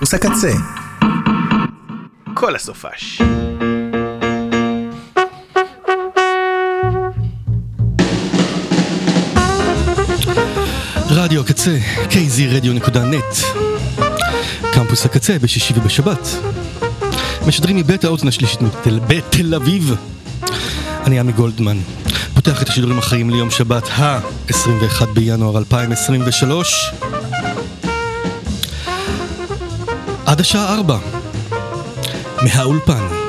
קמפוס הקצה. כל הסופש. רדיו הקצה, kzradio.net קמפוס הקצה בשישי ובשבת. משדרים מבית האוזן השלישית בתל, בתל אביב. אני עמי גולדמן. פותח את השידורים החיים ליום שבת ה-21 בינואר 2023 עד השעה 4 מהאולפן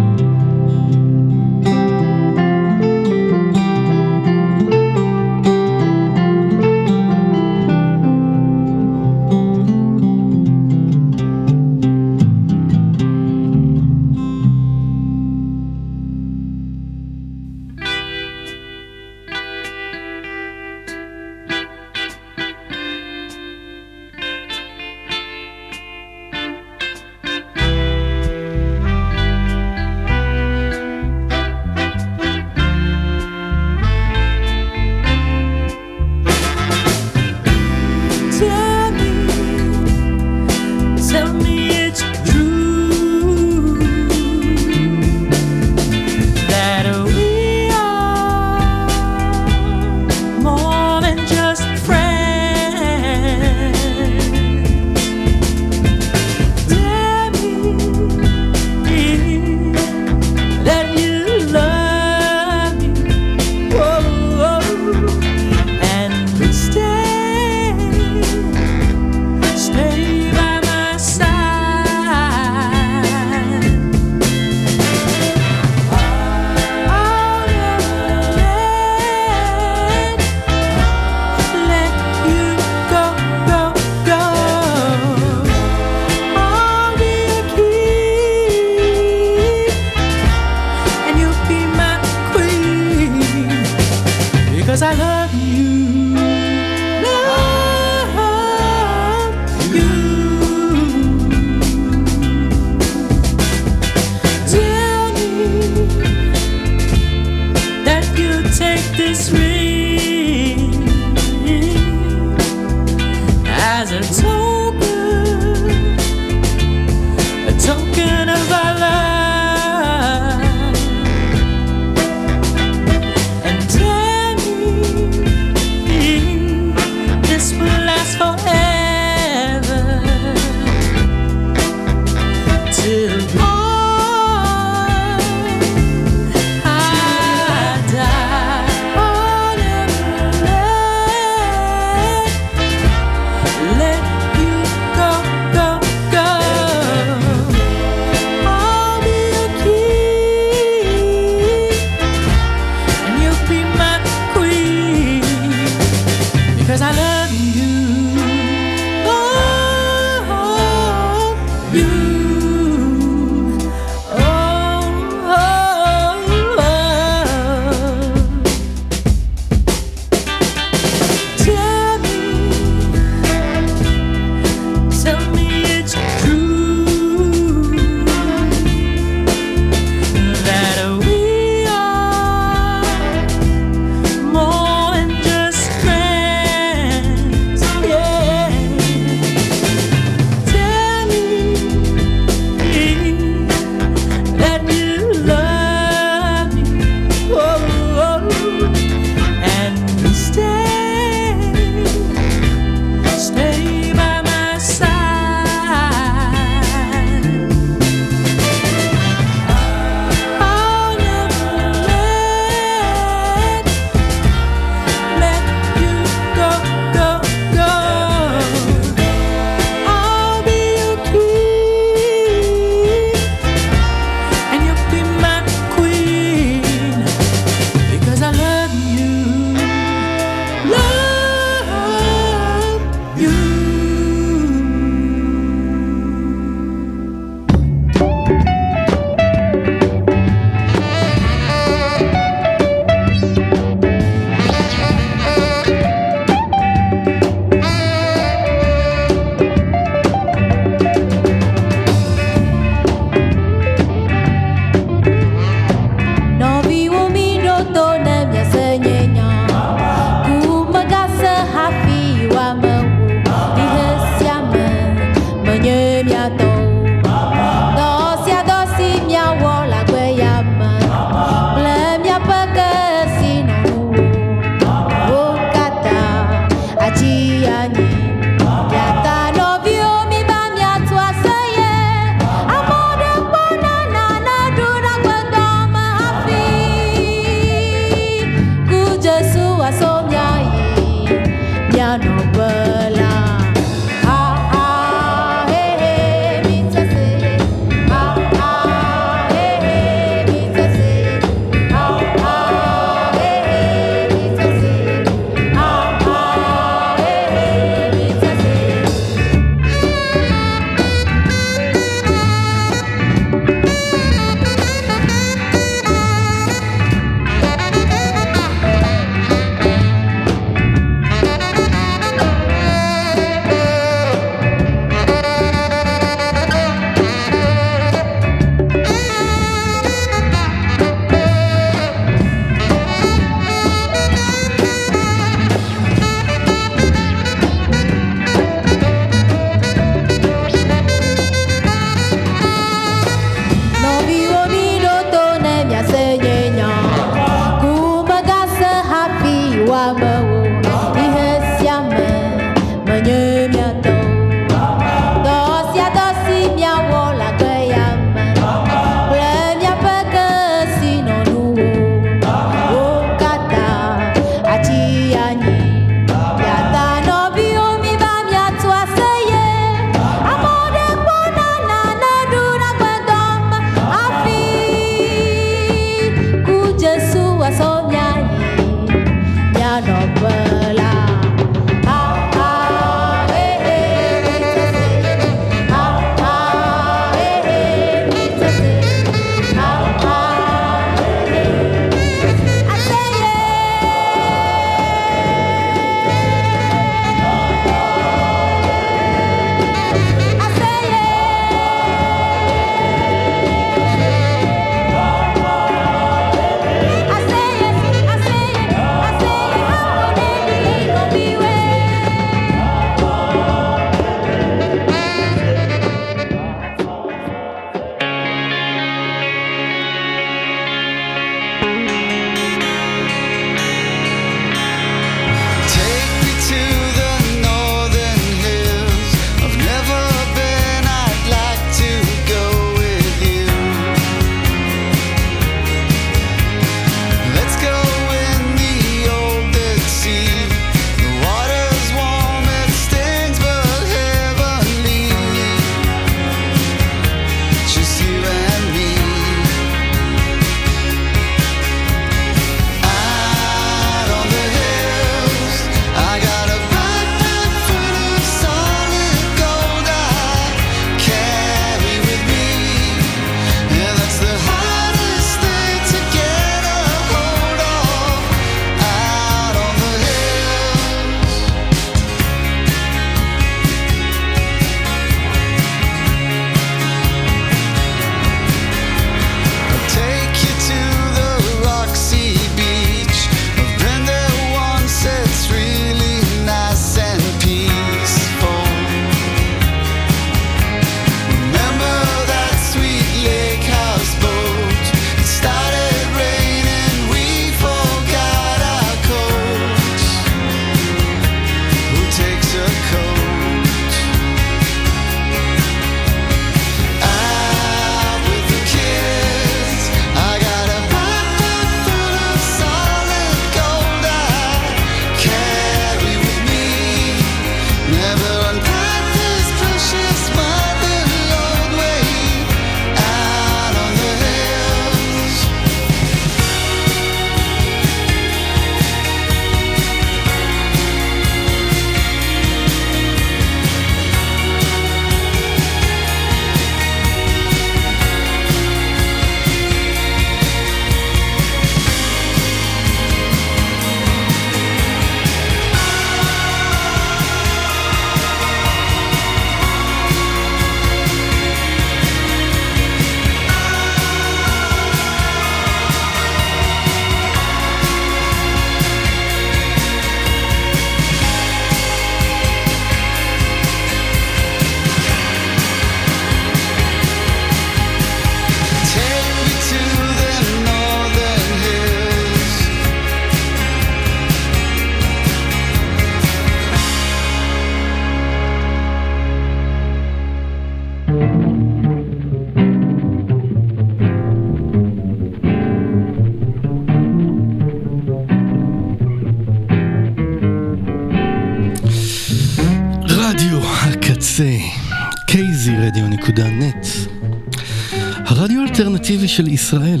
של ישראל.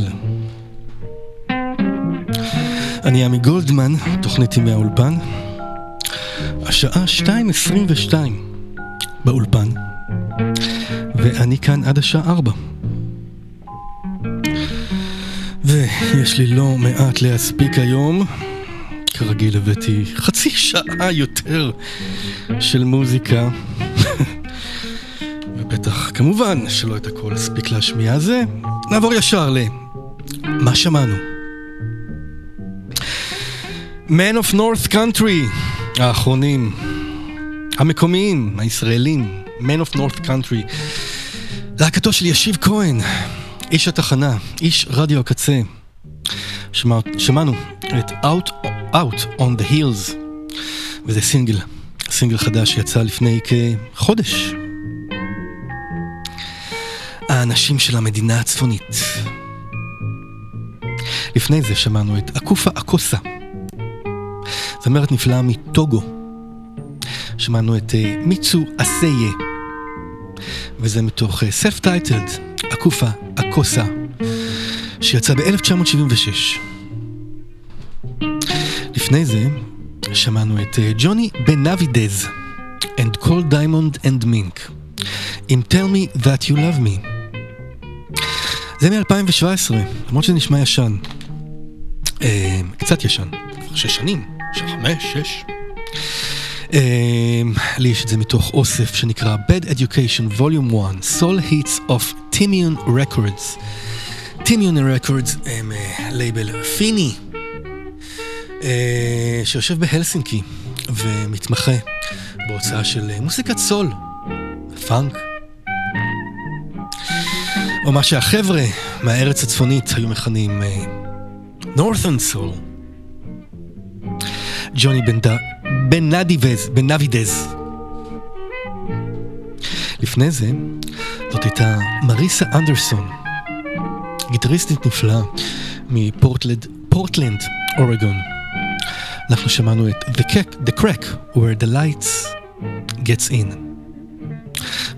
אני עמי גולדמן, תוכנית ימי האולפן. השעה 2.22 באולפן, ואני כאן עד השעה 4. ויש לי לא מעט להספיק היום. כרגיל הבאתי חצי שעה יותר של מוזיקה. ובטח, כמובן, שלא את הכל אספיק להשמיע. זה נעבור ישר למה שמענו. Man of North Country, האחרונים, המקומיים, הישראלים, Man of North Country, להקתו של ישיב כהן, איש התחנה, איש רדיו הקצה. שמע, שמענו את Out, Out on the Hills, וזה סינגל, סינגל חדש שיצא לפני כחודש. האנשים של המדינה הצפונית. לפני זה שמענו את אקופה אקוסה, זמרת נפלאה מטוגו. שמענו את uh, מיצו אסיה, וזה מתוך סלף uh, טייטלד, אקופה אקוסה, שיצא ב-1976. לפני זה שמענו את uh, ג'וני בנאבידז, And Call Diamond and Mink, עם Tell Me That You Love Me. זה מ-2017, למרות שזה נשמע ישן. Uh, קצת ישן, כבר שש שנים, חמש, שש. Uh, לי יש את זה מתוך אוסף שנקרא Bad Education Volume 1, Soul Hits of Timian Records. Timmion Records הם label אה, פיני. אה, שיושב בהלסינקי ומתמחה בהוצאה של אה, מוסיקת סול, פאנק. או מה שהחבר'ה מהארץ הצפונית היו מכנים אה, Northern Soul. ג'וני בנאדיבז, בנאבידז. לפני זה, זאת הייתה מריסה אנדרסון, גיטריסטית נפלאה מפורטלנד, פורטלנד, אורגון. אנחנו שמענו את The Crack, The Crack, Where the Lights Gets In.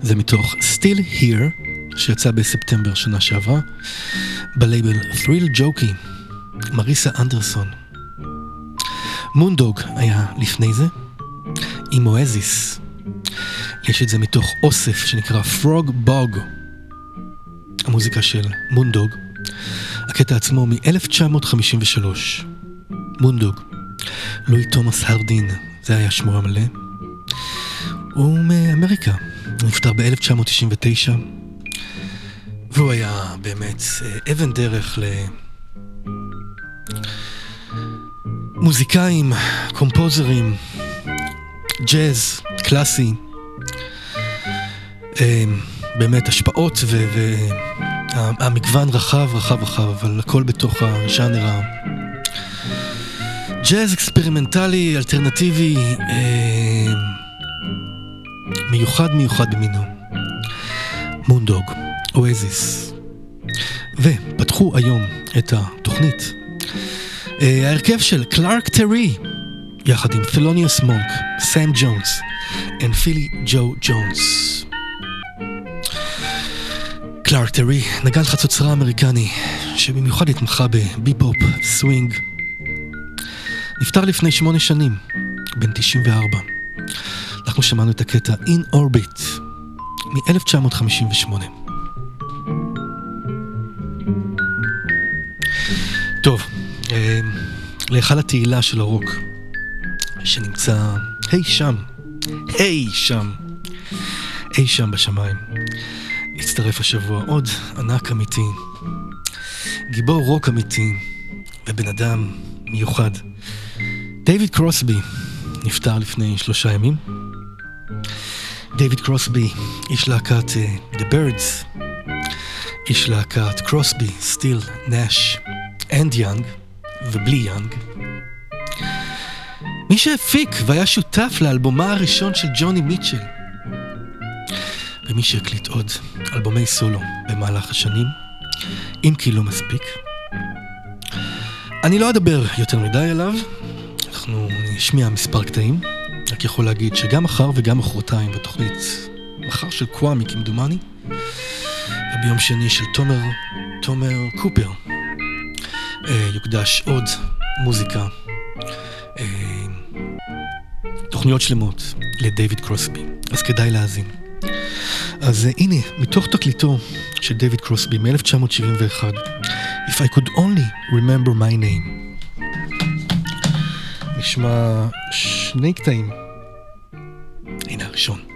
זה מתוך Still Here, שיצא בספטמבר שנה שעברה, בלייבל Thrill Jokey, מריסה אנדרסון. מונדוג היה לפני זה, עם אואזיס. יש את זה מתוך אוסף שנקרא פרוג בוג, המוזיקה של מונדוג. הקטע עצמו מ-1953. מונדוג, לואי תומאס הרדין, זה היה שמו המלא. הוא מאמריקה, הוא נפטר ב-1999, והוא היה באמת אה, אבן דרך ל... מוזיקאים, קומפוזרים, ג'אז, קלאסי, באמת השפעות והמגוון רחב רחב רחב, אבל הכל בתוך הז'אנר ג'אז אקספרימנטלי, אלטרנטיבי, מיוחד מיוחד במינו. מונדוג, אואזיס. ופתחו היום את התוכנית ההרכב של קלארק טרי, יחד עם תלוניוס מונק, סאם ג'ונס ופילי ג'ו ג'ונס. קלארק טרי, נגן חצוצרה אמריקני, שבמיוחד התמחה בביפופ, סווינג. נפטר לפני שמונה שנים, בן 94. אנחנו שמענו את הקטע In Orbit מ-1958. להיכל התהילה של הרוק, שנמצא אי שם, אי שם, אי שם בשמיים. הצטרף השבוע עוד ענק אמיתי, גיבור רוק אמיתי ובן אדם מיוחד. דייוויד קרוסבי נפטר לפני שלושה ימים. דייוויד קרוסבי, איש להקת אה, The Byrds, איש להקת קרוסבי, סטיל, נאש אנד יאנג. ובלי יאנג. מי שהפיק והיה שותף לאלבומה הראשון של ג'וני מיטשל. ומי שהקליט עוד אלבומי סולו במהלך השנים, אם כי לא מספיק. אני לא אדבר יותר מדי עליו, אנחנו נשמיע מספר קטעים, רק יכול להגיד שגם מחר וגם מחרתיים בתוכנית מחר של קוואמי כמדומני, וביום שני של תומר, תומר קופר, יוקדש עוד מוזיקה, אה, תוכניות שלמות לדייוויד קרוסבי, אז כדאי להאזין. אז uh, הנה, מתוך תקליטו של דייוויד קרוסבי מ-1971, If I could only remember my name. נשמע שני קטעים. הנה הראשון.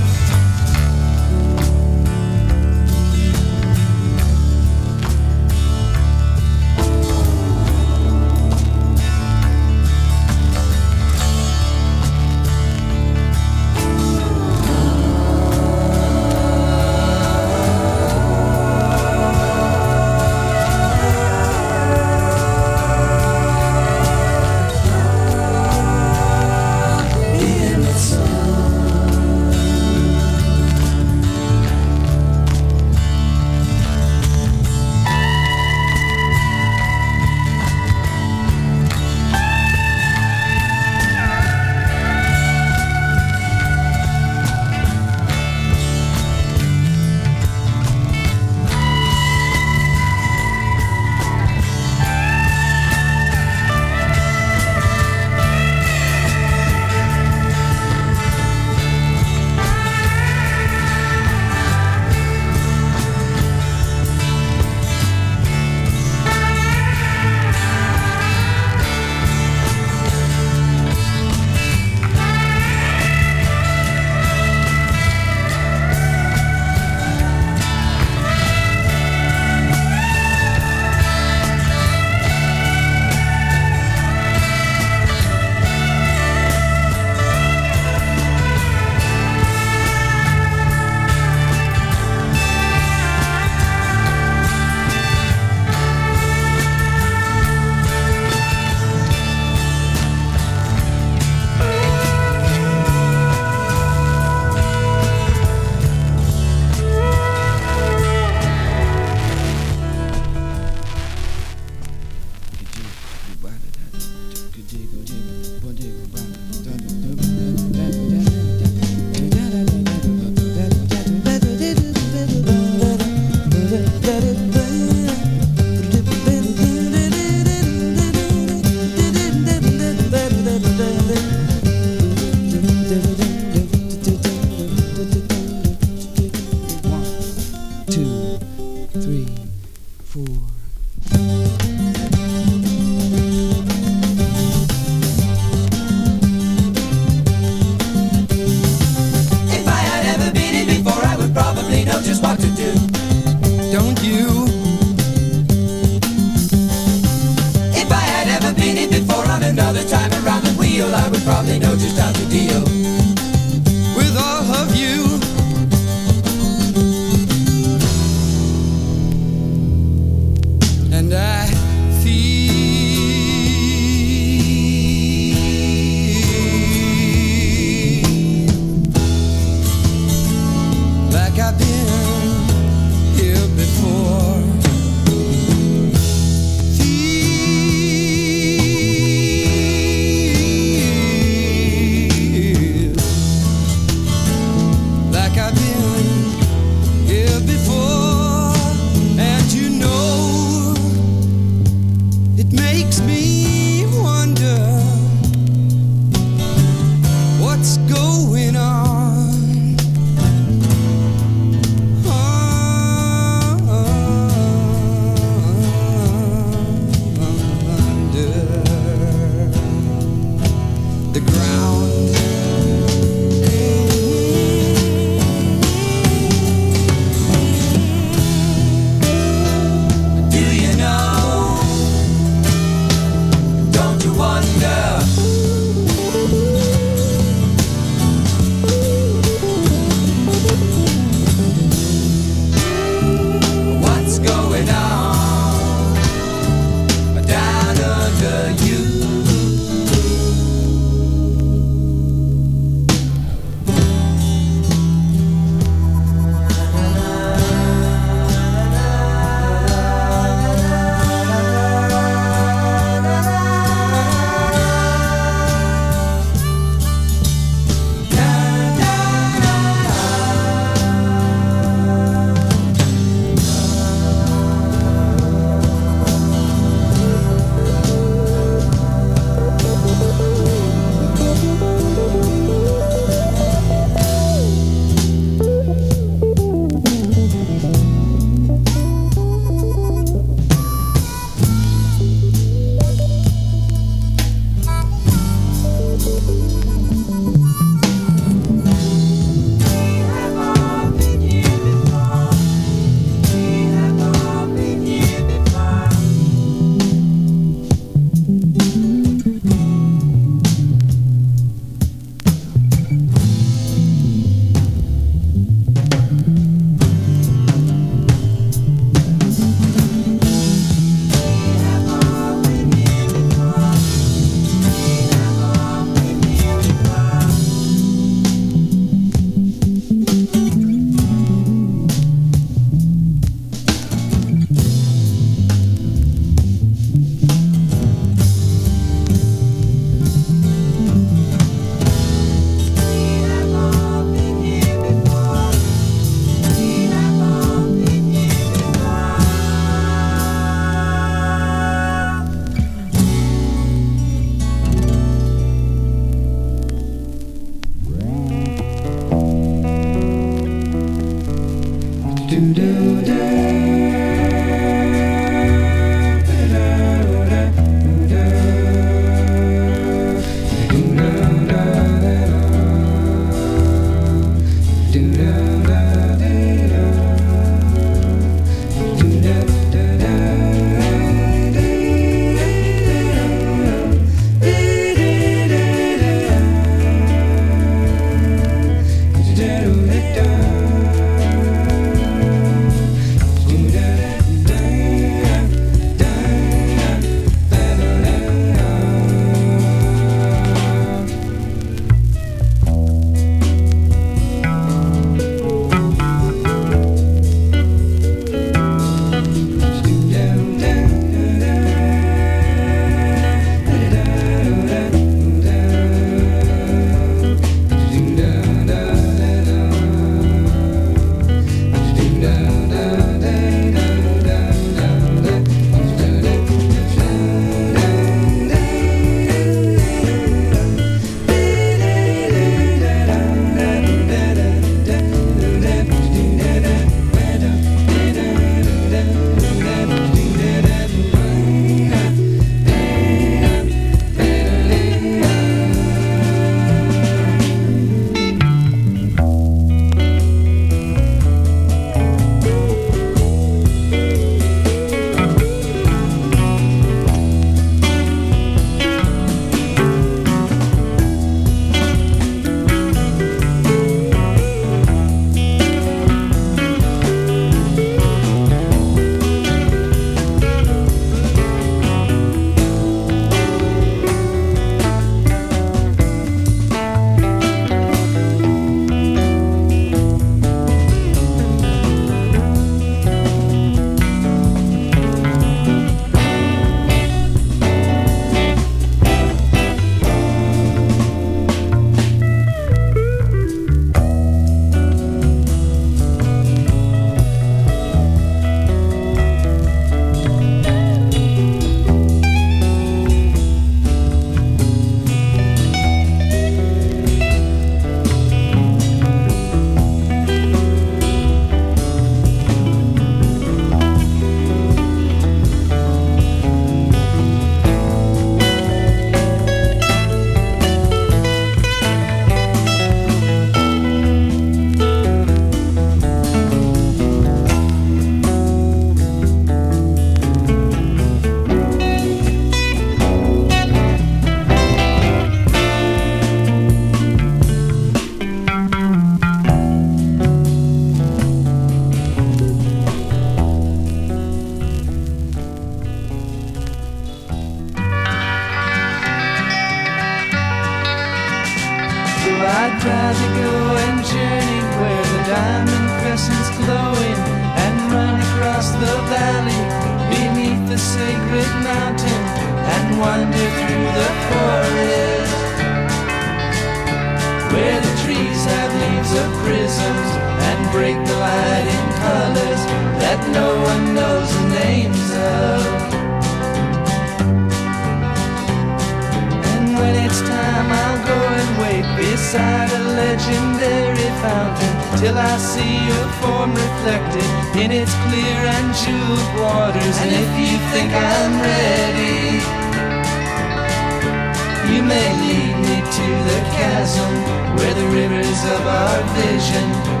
Of our vision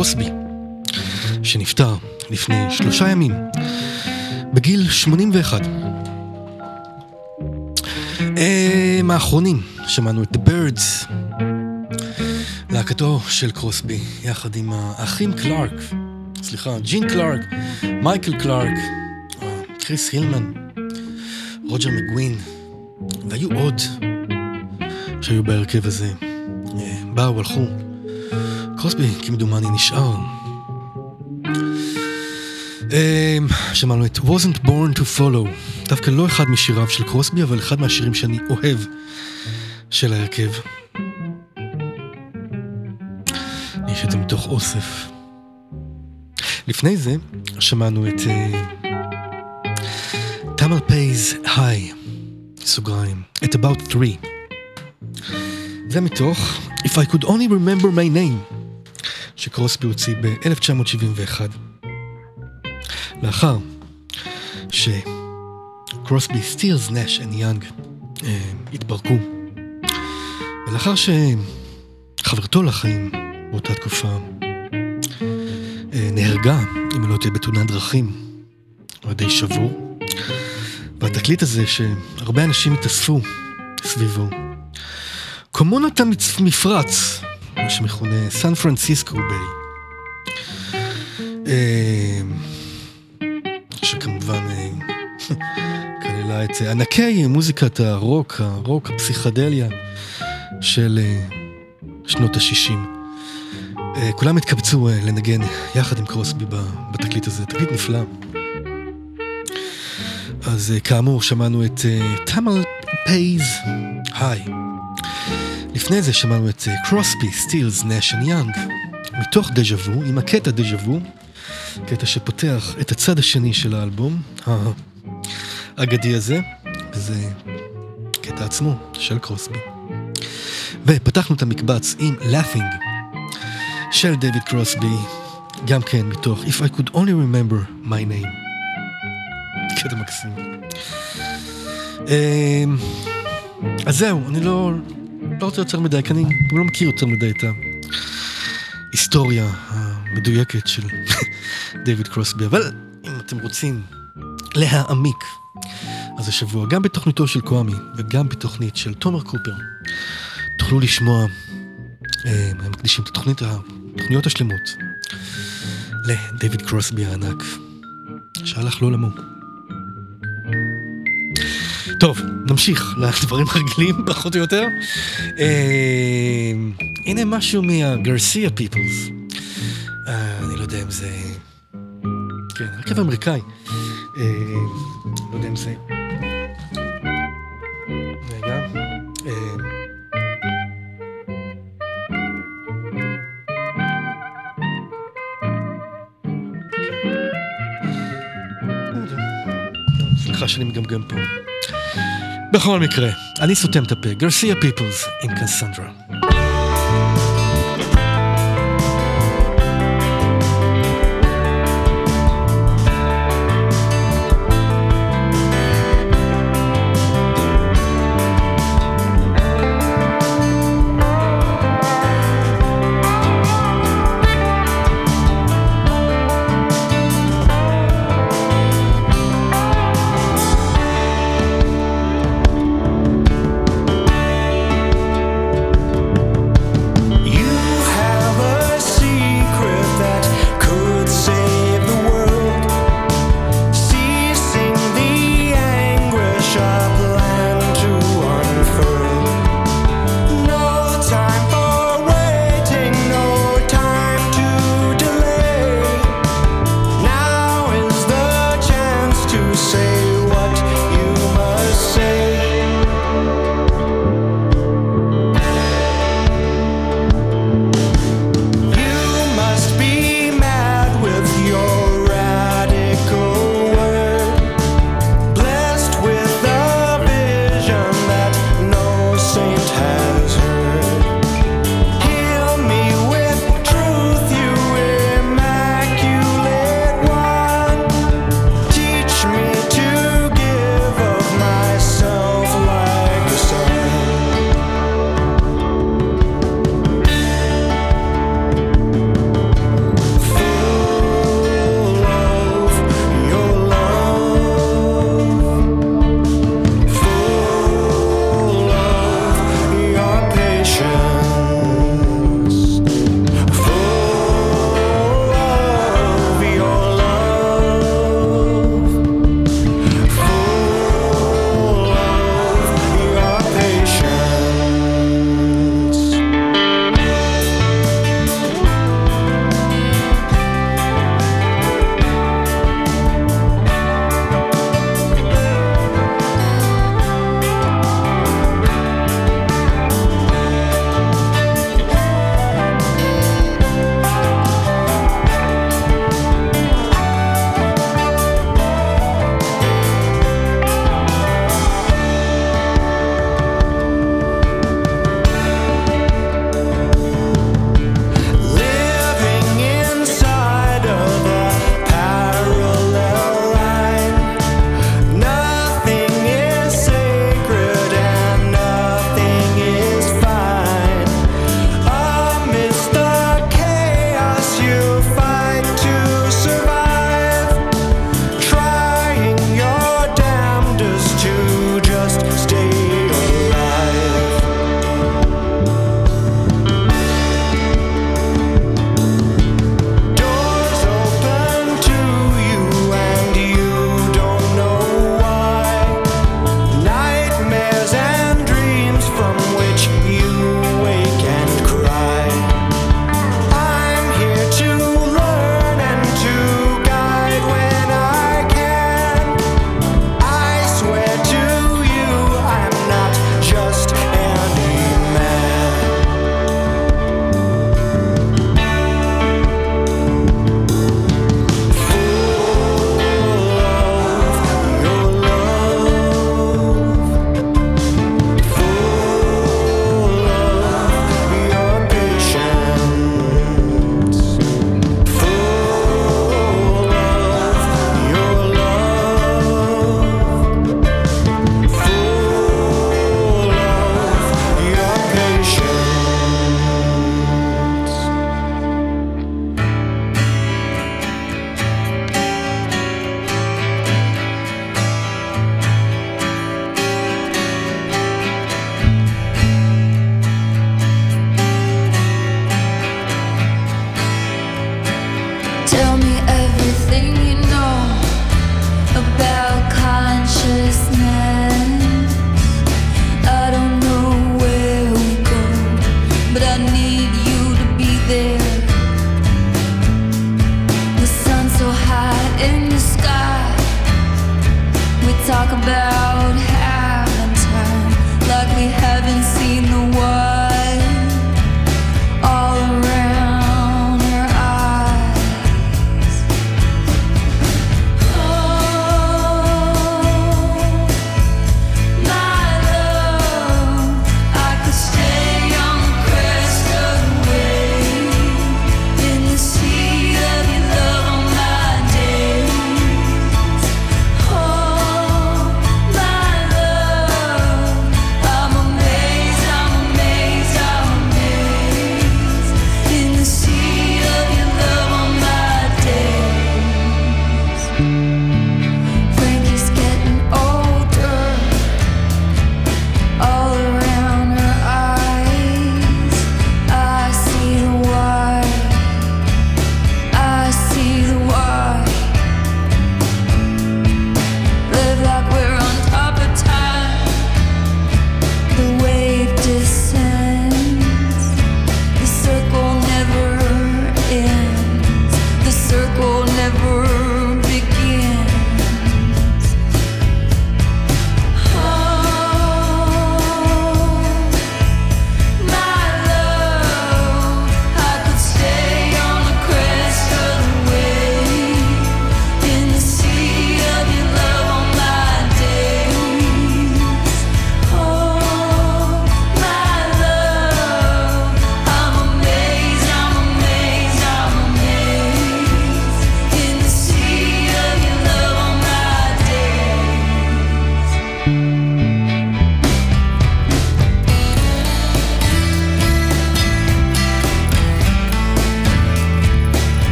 קרוסבי, שנפטר לפני שלושה ימים, בגיל 81. אה, מהאחרונים שמענו את The Birds, להקתו של קרוסבי, יחד עם האחים קלארק, סליחה, ג'ין קלארק, מייקל קלארק, קריס הילמן, רוג'ר מגווין, והיו עוד שהיו בהרכב הזה. אה, באו, הלכו. קרוסבי, כמדומני, נשאר. אה, שמענו את wasn't born to follow, דווקא לא אחד משיריו של קרוסבי, אבל אחד מהשירים שאני אוהב של ההרכב. יש את זה מתוך אוסף. לפני זה שמענו את Tamalpais High, סוגריים, At About 3. זה מתוך If I could only remember my name, שקרוסבי הוציא ב-1971. לאחר שקרוסבי, סטילס, נש ויאנג אה, התפרקו, ולאחר שחברתו לחיים באותה תקופה אה, נהרגה, אם לא תהיה בתאונת דרכים, הוא די שבור, והתקליט הזה שהרבה אנשים התאספו סביבו, קומונת המפרץ, מה שמכונה סן פרנסיסקו ביי, אה, שכמובן אה, כללה את ענקי מוזיקת הרוק, הרוק, הפסיכדליה של אה, שנות ה-60. כולם התקבצו לנגן יחד עם קרוסבי בתקליט הזה, תקליט נפלא. אז כאמור שמענו את Tamalpais High. לפני זה שמענו את Crosby, Stills, Nash and Young, מתוך דז'ה וו, עם הקטע דז'ה וו, קטע שפותח את הצד השני של האלבום האגדי הזה, וזה קטע עצמו של קרוסבי. ופתחנו את המקבץ עם Laughing של דויד קרוסבי, גם כן מתוך If I could only remember my name. קטע מקסים. אז זהו, אני לא, לא רוצה יותר מדי, כי אני לא מכיר יותר מדי את ההיסטוריה המדויקת של דיוויד קרוסבי, אבל אם אתם רוצים להעמיק, אז השבוע, גם בתוכניתו של קוואמי וגם בתוכנית של תומר קופר, תוכלו לשמוע, אה, הם מקדישים את התוכנית, התוכניות השלמות לדיוויד קרוסבי הענק. שהלך לעולמו. טוב, נמשיך לדברים הרגילים, פחות או יותר. אה, הנה משהו מהגרסיה. אה, אני לא יודע אם זה... כן, הרכב אמריקאי. אה, לא יודע אם זה... רגע. אה, סליחה שאני מגמגם פה. בכל מקרה, אני סותם את הפה. גרסיה פיפלס עם קסנדרה.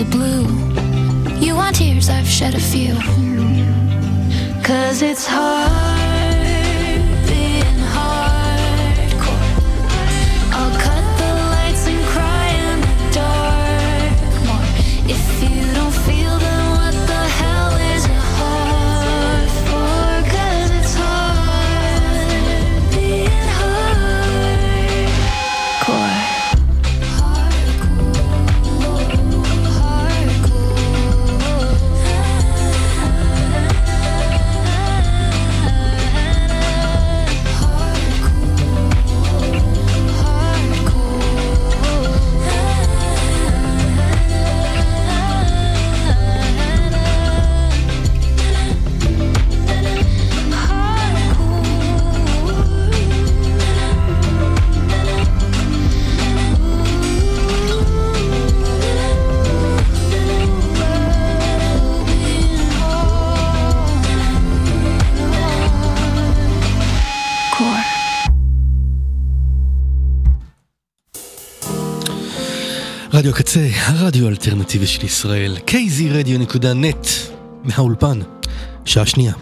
of blue. You want tears, I've shed a few. Cause it's hard. רדיו הקצה, הרדיו האלטרנטיבי של ישראל, kzradio.net, מהאולפן, שעה שנייה.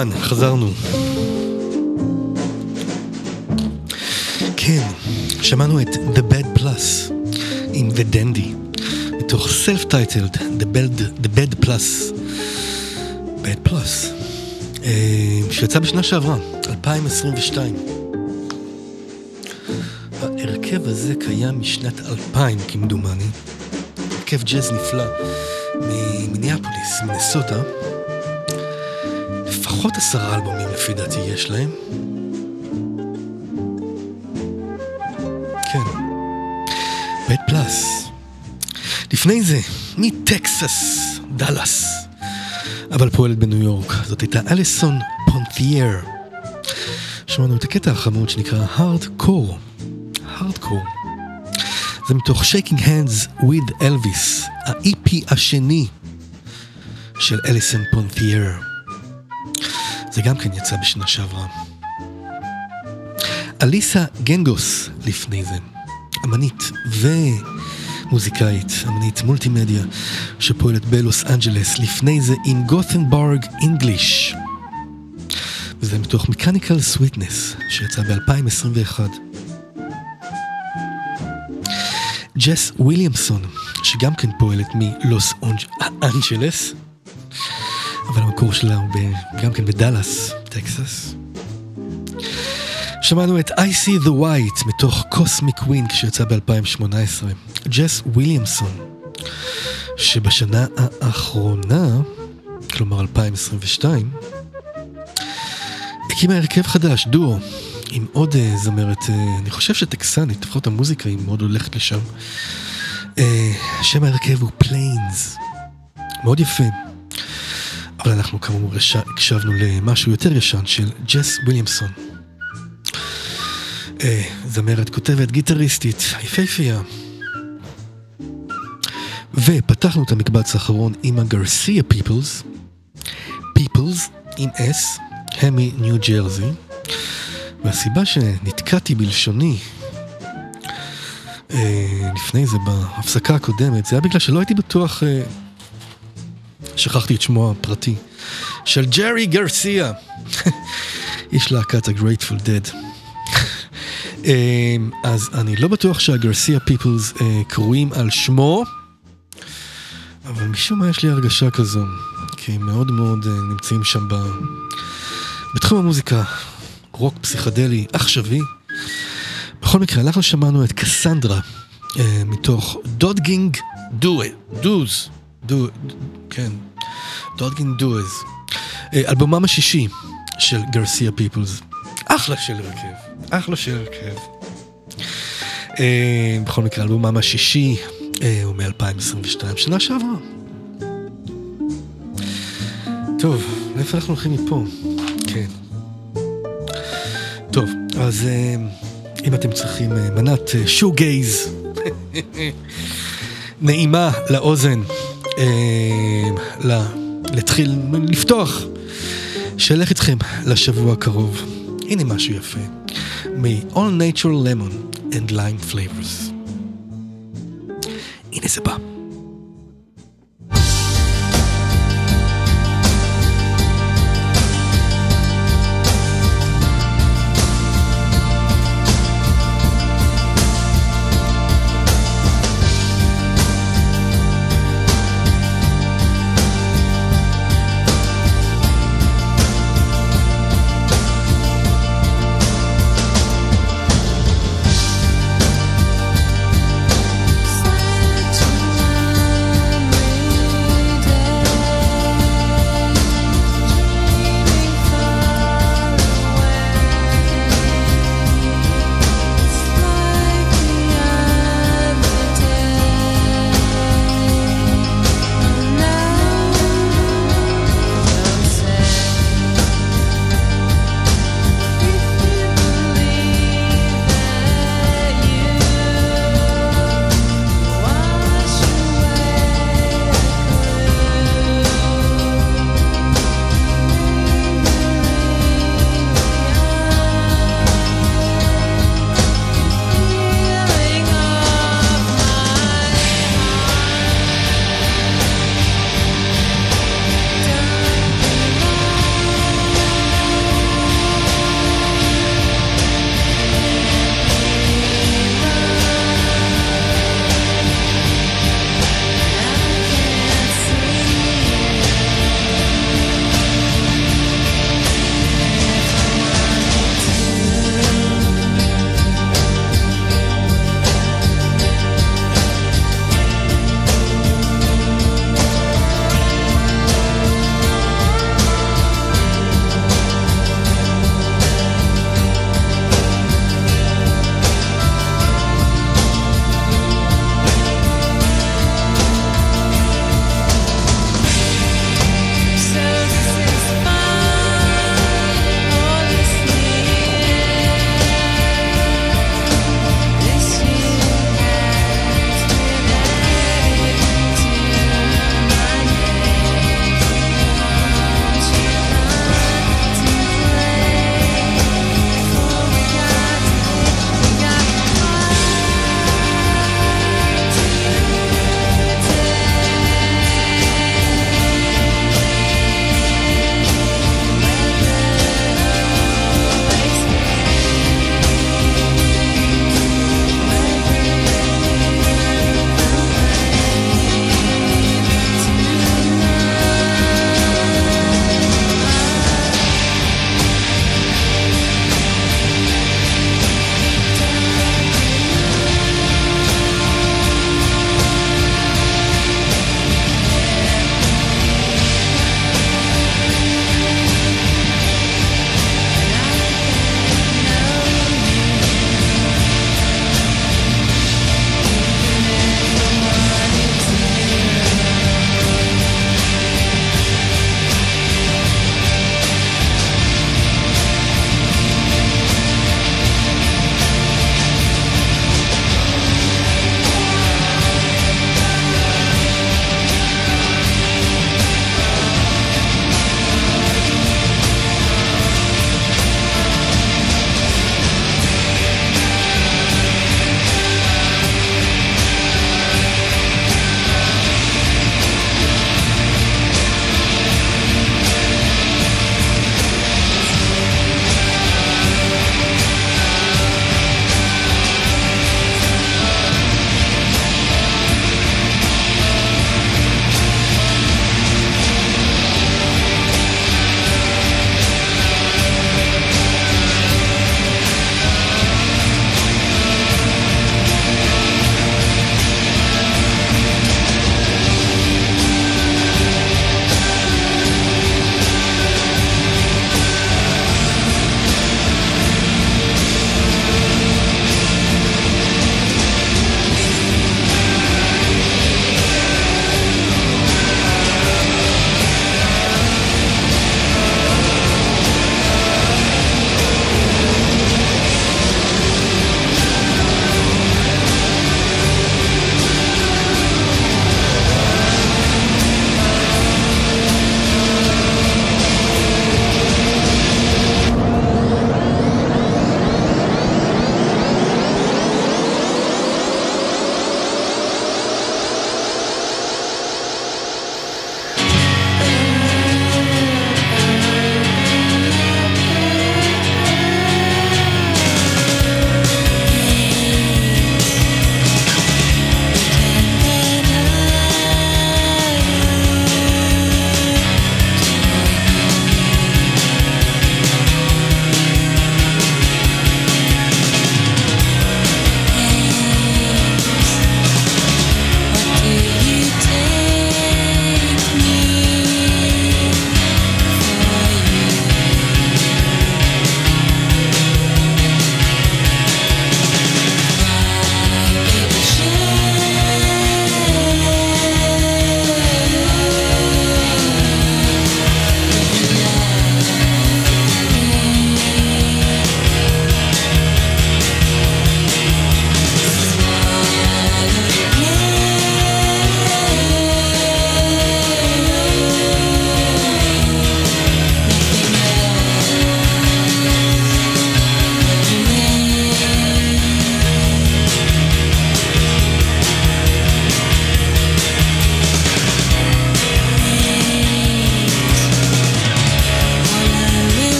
האולפן, חזרנו. כן, שמענו את The Bad Plus עם The Dandy, מתוך Self-Titled The Bad, The Bad Plus. Bad Plus, אה, שיצא בשנה שעברה, 2022. ההרכב הזה קיים משנת 2000 כמדומני. הרכב ג'אז נפלא ממיניאפוליס, מנסוטה. לפחות עשרה אלבומים לפי דעתי יש להם. כן. בית פלאס. לפני זה, מטקסס, דאלאס, אבל פועלת בניו יורק. זאת הייתה אליסון פונטייר. שמענו את הקטע החמוד שנקרא Hardcore. Hardcore. זה מתוך Shaking Hands with Elvis, ה-EP השני של אליסון פונטייר. זה גם כן יצא בשנה שעברה. אליסה גנגוס לפני זה, אמנית ומוזיקאית, אמנית מולטימדיה, שפועלת בלוס אנג'לס, לפני זה עם Gothenburg English. וזה מתוך Mechanical Sweetness, שיצא ב-2021. ג'ס וויליאמסון, שגם כן פועלת מלוס אנג'לס, אבל המקור שלה הוא גם כן בדאלאס, טקסס. שמענו את I See the White מתוך Cosmic Wink שיצא ב-2018. ג'ס וויליאמסון, שבשנה האחרונה, כלומר 2022, הקימה הרכב חדש, דואו, עם עוד uh, זמרת, uh, אני חושב שטקסנית, לפחות המוזיקה היא מאוד הולכת לשם. Uh, שם ההרכב הוא Plains, מאוד יפה. אבל אנחנו כאמור הקשבנו למשהו יותר ישן של ג'ס וויליאמסון. אה, זמרת, כותבת, גיטריסטית, יפהפייה. ופתחנו את המקבץ האחרון עם ה Garcia Peoples, פיפלס עם אס, הם מניו ג'רזי, והסיבה שנתקעתי בלשוני אה, לפני זה בהפסקה הקודמת, זה היה בגלל שלא הייתי בטוח, אה, שכחתי את שמו הפרטי, של ג'רי גרסיה, איש להקת ה-Grateful Dead. אמ, אז אני לא בטוח שהגרסיה פיפלס אה, קרויים על שמו, אבל משום מה יש לי הרגשה כזו, כי הם מאוד מאוד אה, נמצאים שם ב... בתחום המוזיקה, רוק פסיכדלי עכשווי. בכל מקרה, אנחנו שמענו את קסנדרה אה, מתוך Dodging Dues, Du, כן, Dodging Dues, אלבומם השישי של Garcia Peoples. אחלה של הרכב. אחלה של הרכב. אה, בכל מקרה, אלבומם השישי אה, הוא מ-2022, שנה שעברה. טוב, לאיפה אנחנו הולכים מפה? כן. טוב, אז אה, אם אתם צריכים מנת שו גייז נעימה לאוזן, להתחיל לפתוח, שילך איתכם לשבוע הקרוב. הנה משהו יפה. מ-All Natural Lemon and Lime Flavors. הנה זה בא.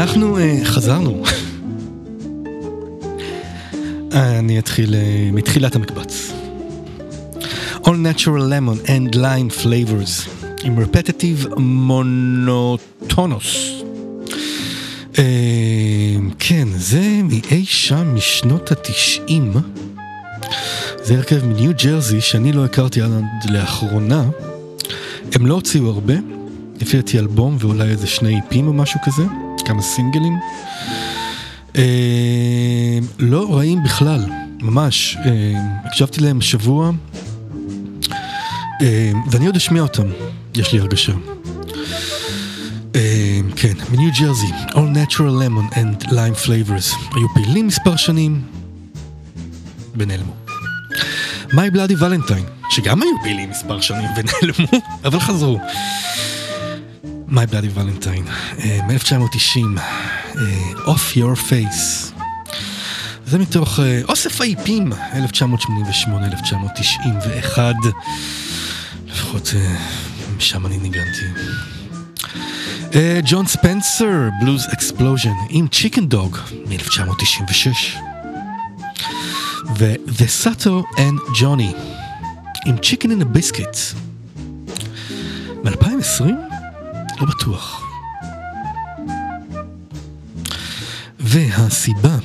אנחנו uh, חזרנו. אני אתחיל uh, מתחילת המקבץ. All natural lemon and lime flavors עם repetitive monotonous. Uh, כן, זה מאי שם משנות התשעים. זה הרכב מניו ג'רזי שאני לא הכרתי עד לאחרונה. הם לא הוציאו הרבה, לפי דעתי אלבום ואולי איזה שני איפים או משהו כזה, כמה סינגלים. אה, לא רעים בכלל, ממש. אה, הקשבתי להם שבוע, אה, ואני עוד אשמיע אותם, יש לי הרגשה. אה, כן, מניו ג'רזי, All Natural Lemon and Lime Flavors, היו פעילים מספר שנים, ונעלמו. My Bloody Valentine, שגם היו פעילים מספר שנים ונעלמו, אבל חזרו. My Bloody Valentine, אה, מ-1990, אה, Off Your Face. זה מתוך אה, אוסף ה EPים, 1988-1991. לפחות משם אני ניגנתי. Jon Spencer Blues Explosion, עם Chicken Dog, מ-1996. ו-The Sato and Johnny, עם Chicken in a Biscuit. לא בטוח. והסיבה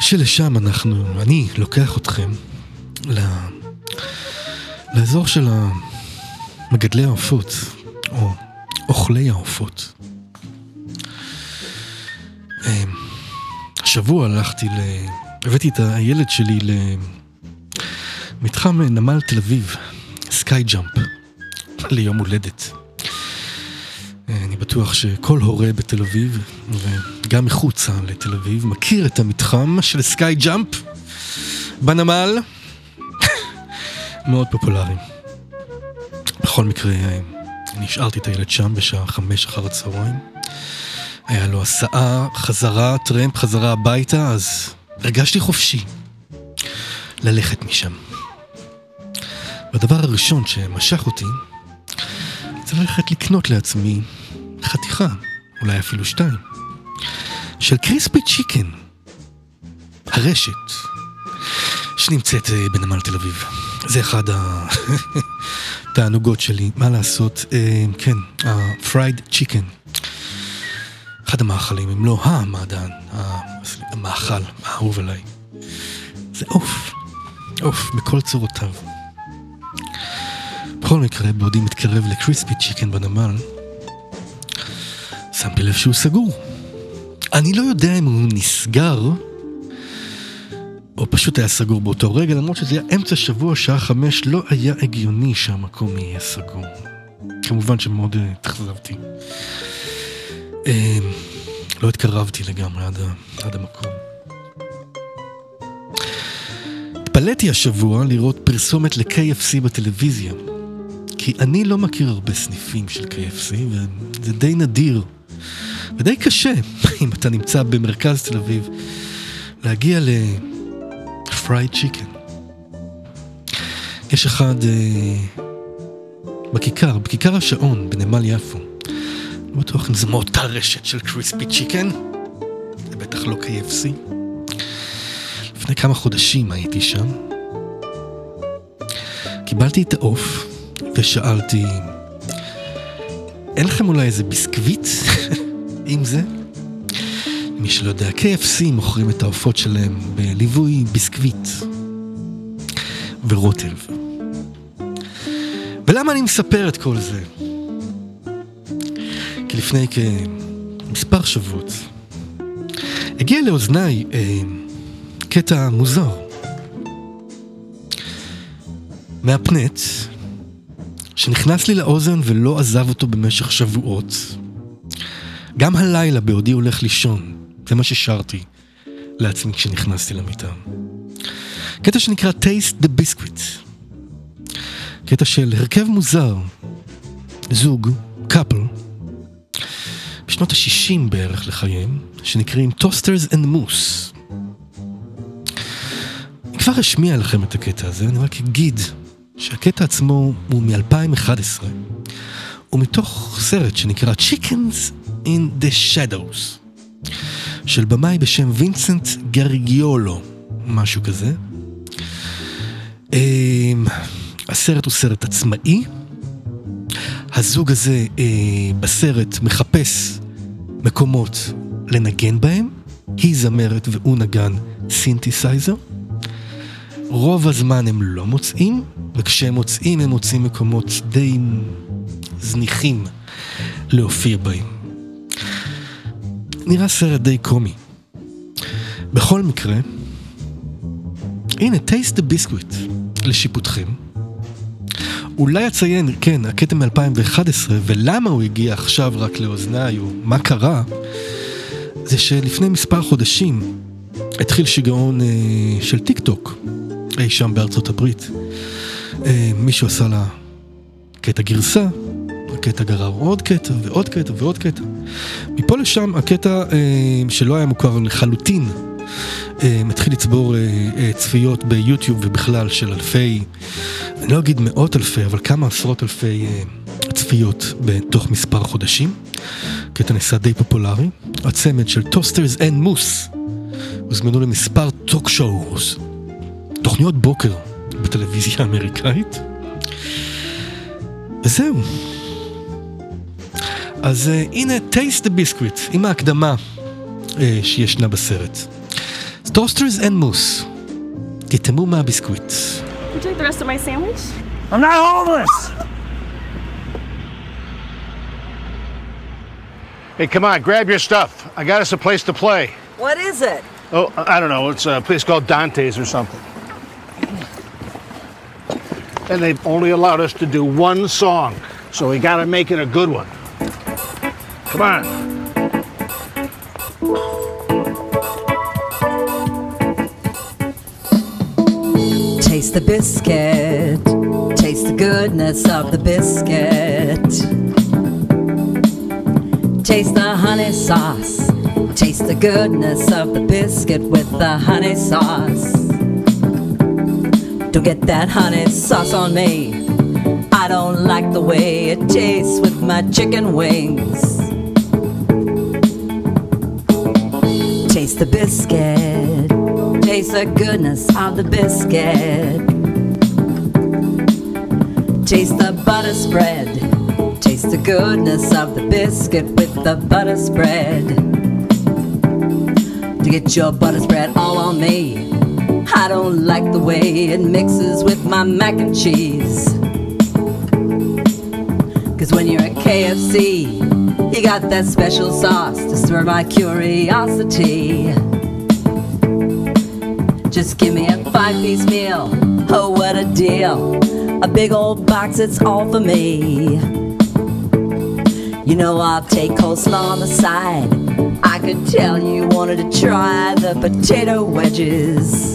שלשם אנחנו, אני לוקח אתכם ל... לאזור של מגדלי העופות, או אוכלי העופות. אמ, השבוע הלכתי ל... הבאתי את הילד שלי למתחם נמל תל אביב, סקאי ג'אמפ, ליום הולדת. בטוח שכל הורה בתל אביב, וגם מחוצה לתל אביב, מכיר את המתחם של סקאי ג'אמפ בנמל. מאוד פופולרי. בכל מקרה, אני השארתי את הילד שם בשעה חמש אחר הצהריים. היה לו הסעה, חזרה, טרמפ, חזרה הביתה, אז הרגשתי חופשי ללכת משם. והדבר הראשון שמשך אותי, זה ללכת לקנות לעצמי חתיכה, אולי אפילו שתיים, של קריספי צ'יקן, הרשת, שנמצאת אה, בנמל תל אביב. זה אחד התענוגות שלי, מה לעשות, אה, כן, ה fried chicken. אחד המאכלים, אם לא המעדן, המאכל האהוב עליי. זה עוף, עוף בכל צורותיו. בכל מקרה, בעודי מתקרב ל Crispy Chicken בנמל, שמתי לב שהוא סגור. אני לא יודע אם הוא נסגר, או פשוט היה סגור באותו רגע, למרות שזה היה אמצע שבוע, שעה חמש, לא היה הגיוני שהמקום יהיה סגור. כמובן שמאוד uh, התאכזבתי. Uh, לא התקרבתי לגמרי עד, עד המקום. התפלאתי השבוע לראות פרסומת ל-KFC בטלוויזיה. כי אני לא מכיר הרבה סניפים של KFC, וזה די נדיר. ודי קשה, אם אתה נמצא במרכז תל אביב, להגיע לפרייד צ'יקן. יש אחד אה, בכיכר, בכיכר השעון, בנמל יפו. לא בטוח אם זה מאותה רשת של קריספי צ'יקן, זה בטח לא KFC. לפני כמה חודשים הייתי שם. קיבלתי את העוף ושאלתי, אין לכם אולי איזה ביסקוויט עם זה? מי שלא יודע, KFC מוכרים את העופות שלהם בליווי ביסקוויט ורוטב. ולמה אני מספר את כל זה? כי לפני כמספר שבועות הגיע לאוזניי אה, קטע מוזר. מהפנט, שנכנס לי לאוזן ולא עזב אותו במשך שבועות. גם הלילה בעודי הולך לישון, זה מה ששרתי לעצמי כשנכנסתי למיטה. קטע שנקרא Taste the Biscuit. קטע של הרכב מוזר, זוג, קאפל, בשנות ה-60 בערך לחייהם, שנקראים Toasters and Moose. אני כבר אשמיע לכם את הקטע הזה, אני רק אגיד שהקטע עצמו הוא מ-2011, ומתוך סרט שנקרא Chickens in the Shadows, של במאי בשם וינסנט גרגיולו, משהו כזה. אמ, הסרט הוא סרט עצמאי. הזוג הזה אה, בסרט מחפש מקומות לנגן בהם. היא זמרת והוא נגן סינתסייזר. רוב הזמן הם לא מוצאים, וכשהם מוצאים הם מוצאים מקומות די זניחים להופיע בהם. נראה סרט די קומי. בכל מקרה, הנה, Taste the Biscuit לשיפוטכם. אולי אציין, כן, הקטע מ-2011, ולמה הוא הגיע עכשיו רק לאוזניי, או מה קרה, זה שלפני מספר חודשים התחיל שיגעון אה, של טיק טוק, אי שם בארצות הברית. אה, מישהו עשה לה קטע גרסה, הקטע גרר עוד קטע ועוד קטע ועוד קטע. מפה לשם הקטע אה, שלא היה מוכר לחלוטין אה, מתחיל לצבור אה, אה, צפיות ביוטיוב ובכלל של אלפי, אני לא אגיד מאות אלפי, אבל כמה עשרות אלפי צפיות בתוך מספר חודשים. קטע נעשה די פופולרי. הצמד של Toasters and Moose הוזמנו למספר talk shows, תוכניות בוקר בטלוויזיה האמריקאית. וזהו. אז uh, הנה טייסט דה ביסקוויט עם ההקדמה uh, שישנה בסרט. טוסטרס אנד מוס, תטעמו מהביסקוויט. Would you like the rest of my sandwich? I'm not homeless! Hey, come on, grab your stuff. I got us a place to play. What is it? Oh, I don't know. It's a place called Dante's or something. And they've only allowed us to do one song, so we gotta make it a good one. Come on. Taste the biscuit. Taste the goodness of the biscuit. Taste the honey sauce. Taste the goodness of the biscuit with the honey sauce. Don't get that honey sauce on me. I don't like the way it tastes with my chicken wings. Taste the biscuit. Taste the goodness of the biscuit. Taste the butter spread. Taste the goodness of the biscuit with the butter spread. To get your butter spread all on me. I don't like the way it mixes with my mac and cheese. Cause when you're at KFC, you got that special sauce to stir my curiosity. Just give me a five piece meal. Oh, what a deal. A big old box, it's all for me. You know, I'll take coleslaw on the side. I could tell you wanted to try the potato wedges.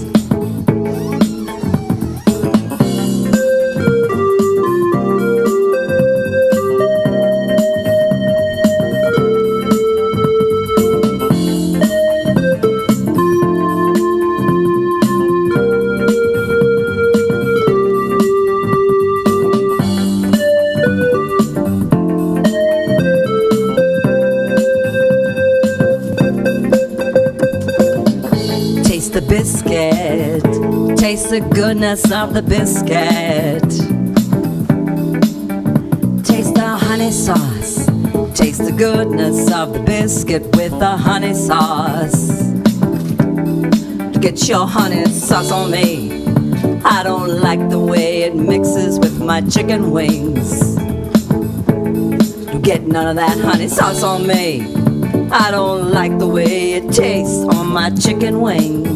Goodness of the biscuit. Taste the honey sauce. Taste the goodness of the biscuit with the honey sauce. Get your honey sauce on me. I don't like the way it mixes with my chicken wings. Get none of that honey sauce on me. I don't like the way it tastes on my chicken wings.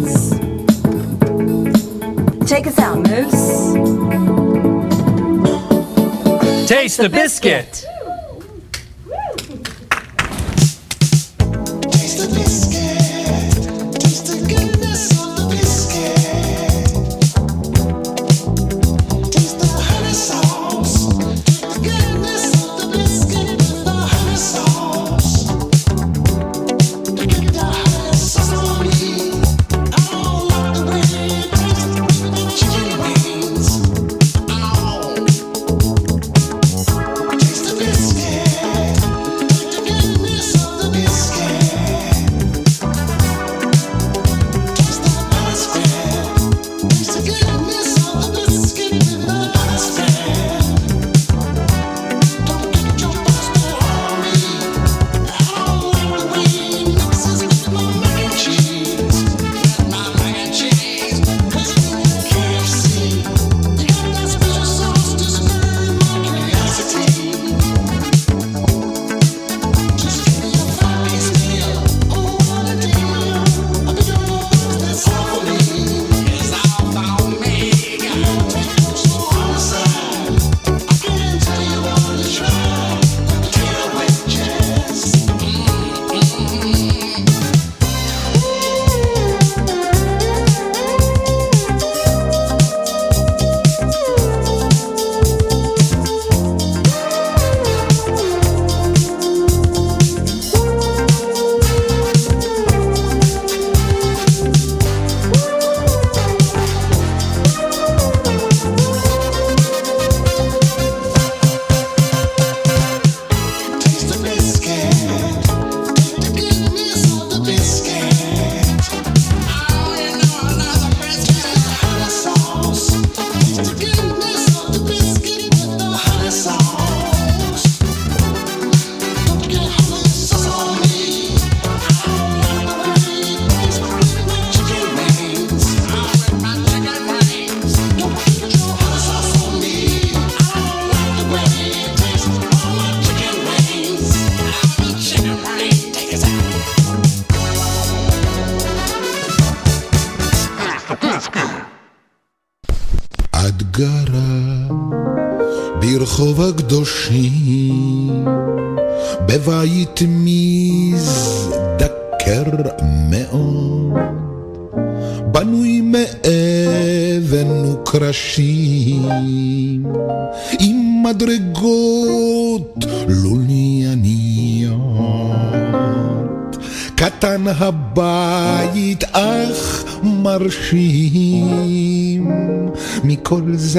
Take us out, Moose. Taste the biscuit.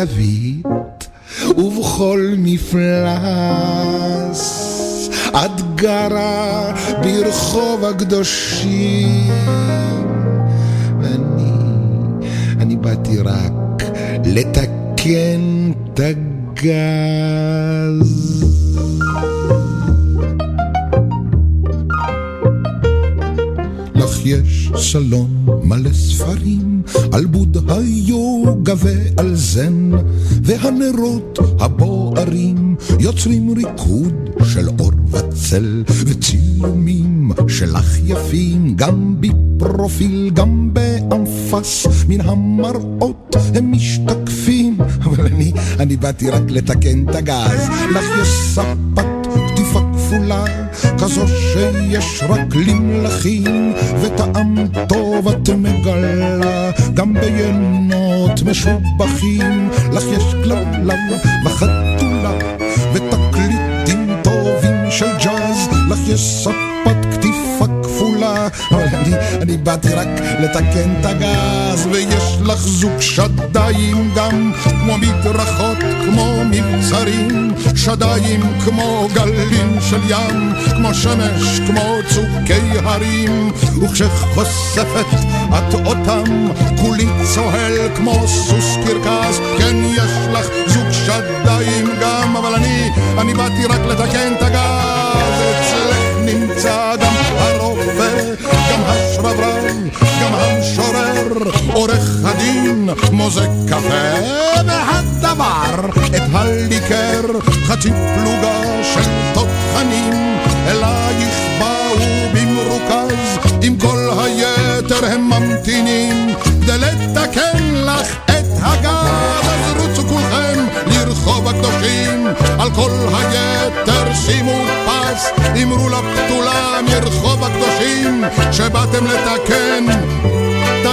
זווית ובכל מפלס. את גרה ברחוב הקדושים ואני, אני באתי רק לתקן את הגז. לך יש סלון מלא ספרים על בוד היוגה ועל זן, והנרות הבוערים יוצרים ריקוד של אור וצל, וצילומים שלך יפים גם בפרופיל, גם באנפס, מן המראות הם משתקפים. אבל אני, אני באתי רק לתקן את הגז, לך יש ספת קטיפה כפולה, כזו שיש רק למלכים, וטעם טוב את מגלה, גם ביינות משובחים, לך יש כלבלב וחתולה, ותקליטים טובים של ג'אז, לך יש כפולה, אבל אני, אני באתי רק לתקן את הגז, ויש לך זוג שדיים גם, כמו מדרכות, כמו מבצרים, שדיים כמו גלים של ים, כמו שמש, כמו צוקי הרים, וכשחושפת את אותם, כולי צוהל כמו סוס קרקס, כן יש לך זוג שדיים גם, אבל אני, אני באתי רק לתקן את הגז, אצלך נמצא גם הרופא, גם השרברן, גם המשורר, עורך הדין, מוזג קפה, והדבר, את הליקר, חצי פלוגה של תותחנים, אלייך באו במרוכז, עם כל היתר הם ממתינים, כדי לתקן לך את הגז, אז רוצו לרחוב הקדושים, על כל היתר שימו פס, אמרו לבתולה מרחוב הקדושים, שבאתם לתקן את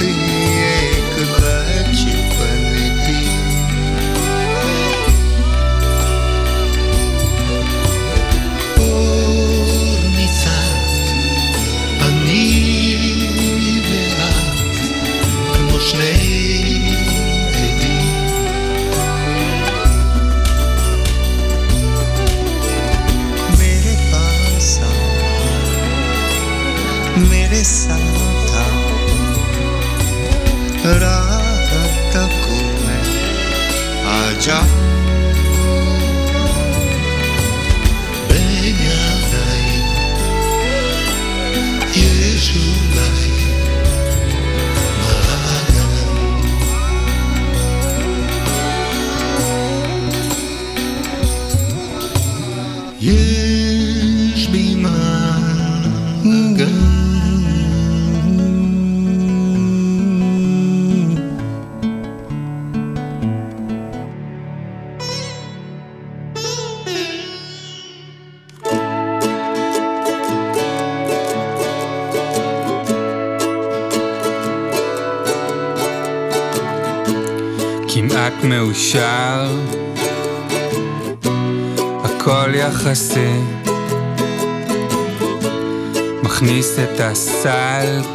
nothing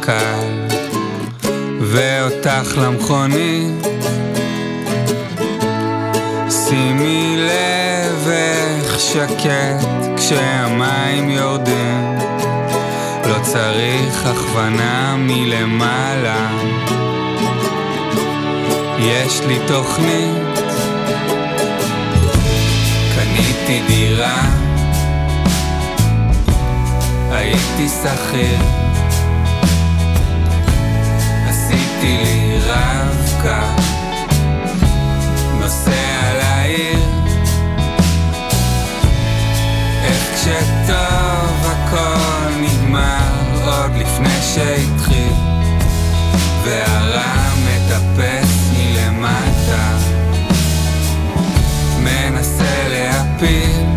קל ואותך למכונית שימי לב איך שקט כשהמים יורדים. לא צריך הכוונה מלמעלה. יש לי תוכנית. קניתי דירה. הייתי שכיר. עשיתי לי רב-קו נוסע לעיר איך כשטוב הכל נגמר עוד לפני שהתחיל והרע מטפס מלמטה מנסה להפיל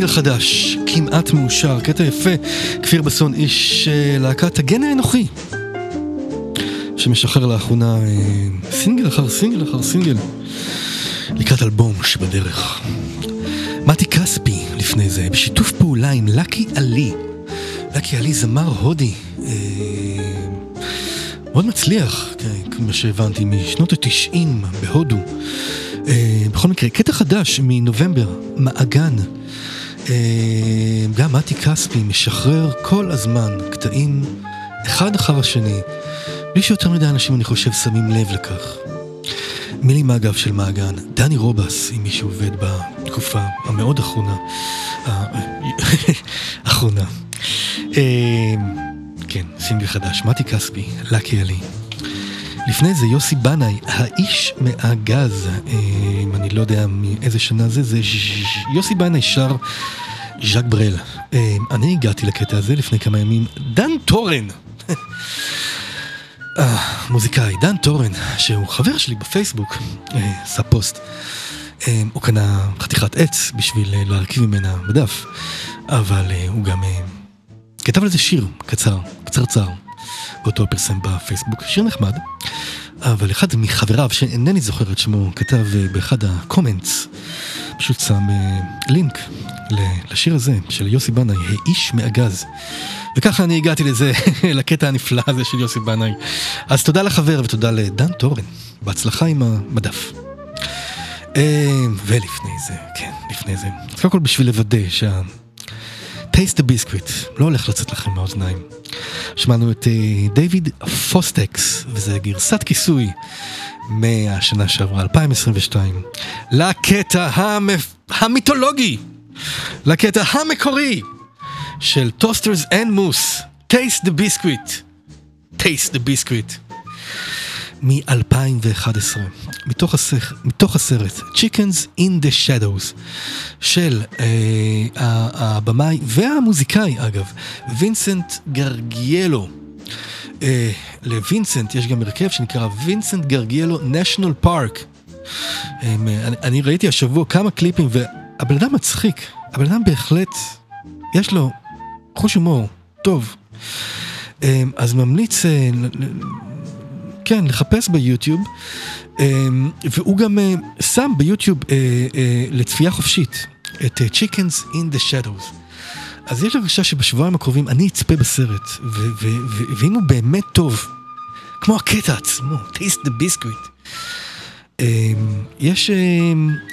סינגל חדש, כמעט מאושר, קטע יפה, כפיר בסון איש אה, להקת הגן האנוכי, שמשחרר לאחרונה אה, סינגל אחר סינגל אחר סינגל, לקראת אלבום שבדרך. מתי כספי לפני זה, בשיתוף פעולה עם לקי עלי, לקי עלי זמר הודי, אה, מאוד מצליח, כן, כמו שהבנתי, משנות התשעים בהודו. בכל מקרה, קטע חדש מנובמבר, מעגן. אה, גם מתי כספי משחרר כל הזמן קטעים אחד אחר השני, בלי שיותר מדי אנשים, אני חושב, שמים לב לכך. מילים אגב של מעגן, דני רובס, אם מישהו עובד בתקופה המאוד אחרונה, אה, אחרונה. אה, כן, סינגל חדש, מתי כספי, לקי עלי. לפני זה יוסי בנאי, האיש מהגז, אה, אם אני לא יודע מאיזה שנה זה, זה יוסי בנאי שר ז'אק ברל. אני הגעתי לקטע הזה לפני כמה ימים, דן טורן. אה, מוזיקאי, דן טורן, שהוא חבר שלי בפייסבוק, אה, עשה פוסט. אה, הוא קנה חתיכת עץ בשביל להרכיב ממנה מדף, אבל הוא גם כתב על זה שיר קצר, קצרצר, ואותו פרסם בפייסבוק, שיר נחמד, אבל אחד מחבריו, שאינני זוכר את שמו, כתב באחד הקומנטס, פשוט שם לינק לשיר הזה של יוסי בנאי, האיש מהגז. וככה אני הגעתי לזה, לקטע הנפלא הזה של יוסי בנאי. אז תודה לחבר ותודה לדן טורן, בהצלחה עם המדף. אה, ולפני זה, כן, לפני זה. אז קודם כל בשביל לוודא שה... Taste the Biscuit, לא הולך לצאת לכם מהאוזניים. שמענו את uh, דיוויד פוסטקס, וזה גרסת כיסוי מהשנה שעברה, 2022, לקטע המפ... המיתולוגי, לקטע המקורי של Toasters and Moose, Taste the Biscuit, Taste the Biscuit, מ-2011, מתוך, הסך, מתוך הסרט Chickens in the Shadows של אה, הבמאי והמוזיקאי אגב, וינסנט גרגיאלו. אה, לווינסנט יש גם הרכב שנקרא וינסנט גרגיאלו נשיונל פארק. אה, אני, ראיתי השבוע כמה קליפים והבן אדם מצחיק, הבן אדם בהחלט, יש לו חוש הומור, טוב. אמ, אז ממליץ, אה, כן, לחפש ביוטיוב, אמ, והוא גם אה, שם ביוטיוב אה, לצפייה חופשית את Chickens in the Shadows. אז יש לי הרגשה שבשבועיים הקרובים אני אצפה בסרט, ואם הוא באמת טוב, כמו הקטע עצמו, taste the biscuit. אמ, יש,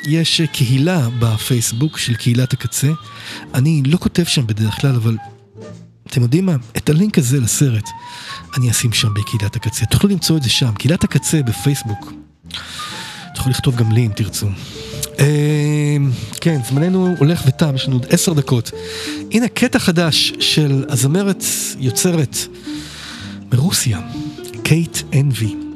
יש קהילה בפייסבוק של קהילת הקצה, אני לא כותב שם בדרך כלל, אבל אתם יודעים מה? את הלינק הזה לסרט אני אשים שם בקהילת הקצה. תוכלו למצוא את זה שם, קהילת הקצה בפייסבוק. תוכלו לכתוב גם לי אם תרצו. אמ, כן, זמננו הולך ותם, יש לנו עוד עשר דקות. הנה קטע חדש של הזמרת יוצרת מרוסיה, קייט אנבי.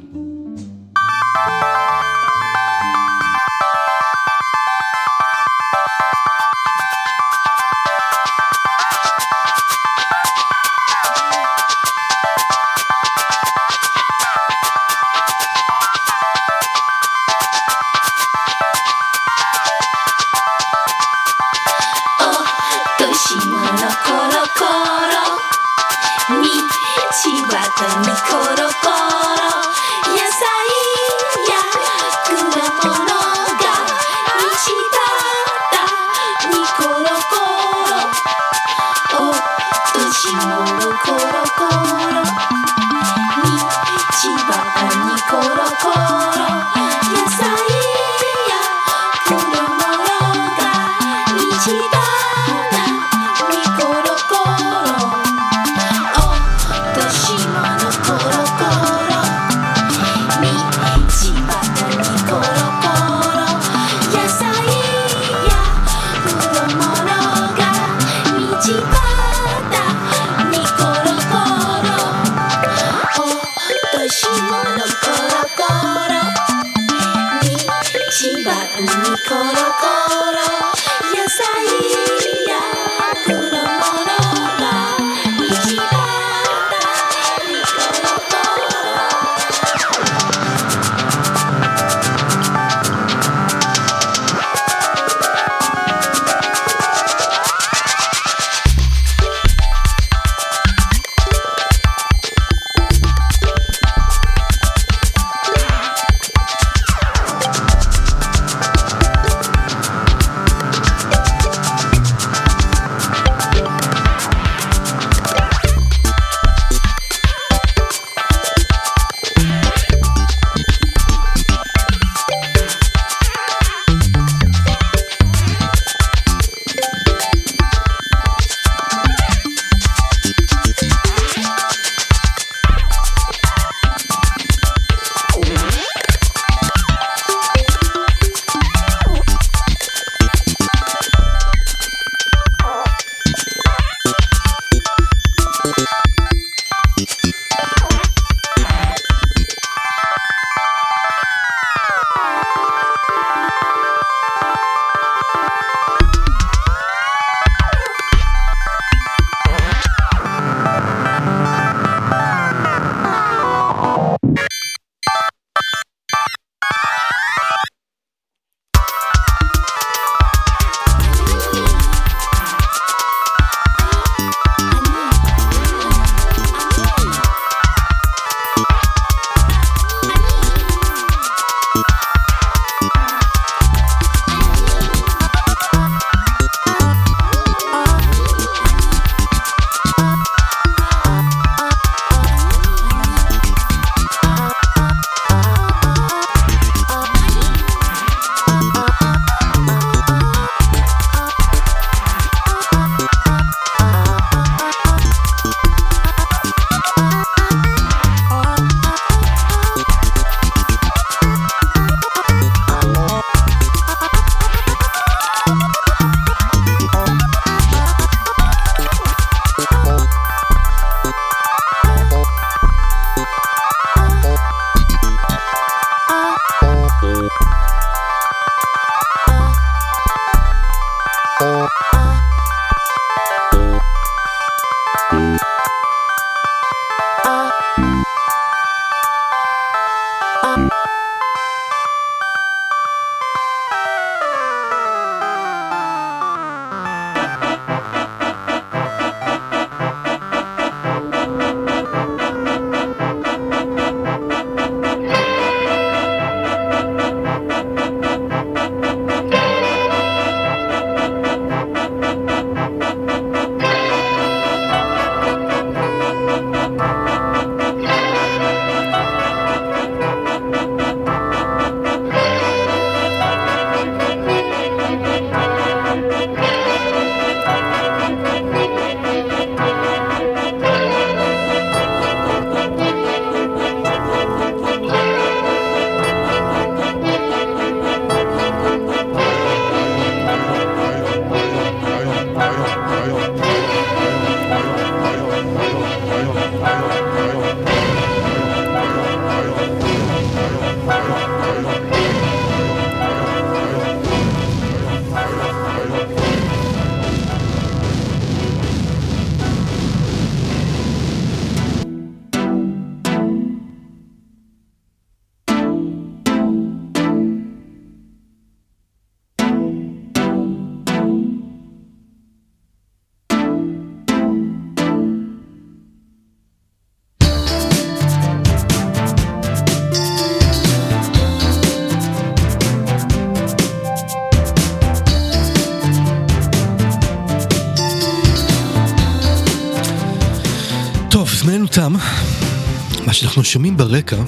שומעים ברקע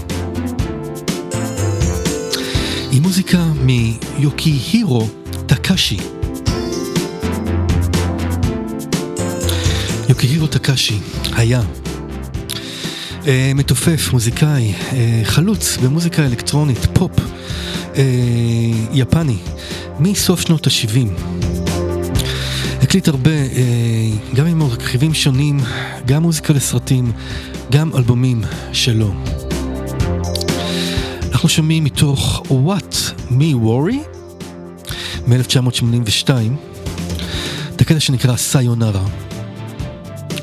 היא מוזיקה מיוקיהירו טקאשי. יוקיהירו טקאשי היה אה, מתופף, מוזיקאי, אה, חלוץ במוזיקה אלקטרונית, פופ אה, יפני, מסוף שנות ה-70. הקליט הרבה, אה, גם עם רכיבים שונים, גם מוזיקה לסרטים, גם אלבומים שלו. אנחנו שומעים מתוך What Me Worry מ-1982, את הקטע שנקרא סיונרה.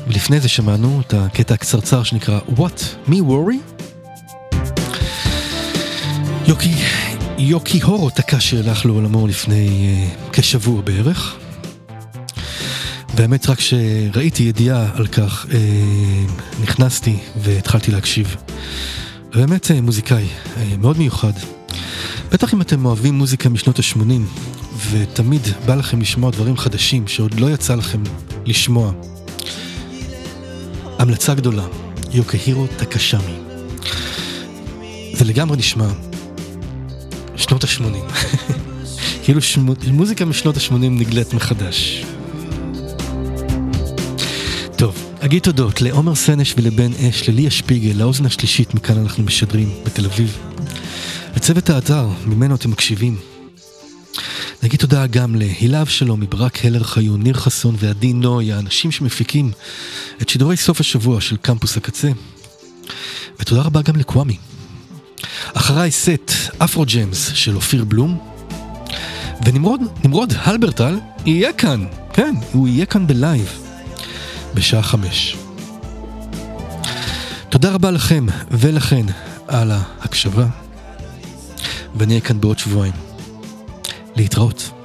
ולפני זה שמענו את הקטע הקצרצר שנקרא What Me Worry. יוקי, יוקי הורו טקאשי הלך לעולמו לפני uh, כשבוע בערך. והאמת רק כשראיתי ידיעה על כך, אה, נכנסתי והתחלתי להקשיב. באמת אה, מוזיקאי אה, מאוד מיוחד. בטח אם אתם אוהבים מוזיקה משנות ה-80, ותמיד בא לכם לשמוע דברים חדשים שעוד לא יצא לכם לשמוע. המלצה גדולה, יוקהירו טקשמי. זה לגמרי נשמע שנות ה-80. כאילו שמו, מוזיקה משנות ה-80 נגלית מחדש. אגיד תודות לעומר סנש ולבן אש, לליה שפיגל, לאוזן השלישית, מכאן אנחנו משדרים, בתל אביב. לצוות האתר, ממנו אתם מקשיבים. נגיד תודה גם להילה אבשלום, מברק הלר חיון, ניר חסון ועדי נוי, האנשים שמפיקים את שידורי סוף השבוע של קמפוס הקצה. ותודה רבה גם לקוואמי. אחריי סט Afro Jams של אופיר בלום, ונמרוד, נמרוד הלברטל יהיה כאן, כן, הוא יהיה כאן בלייב. בשעה חמש. תודה רבה לכם ולכן על ההקשבה, ואני אהיה כאן בעוד שבועיים. להתראות.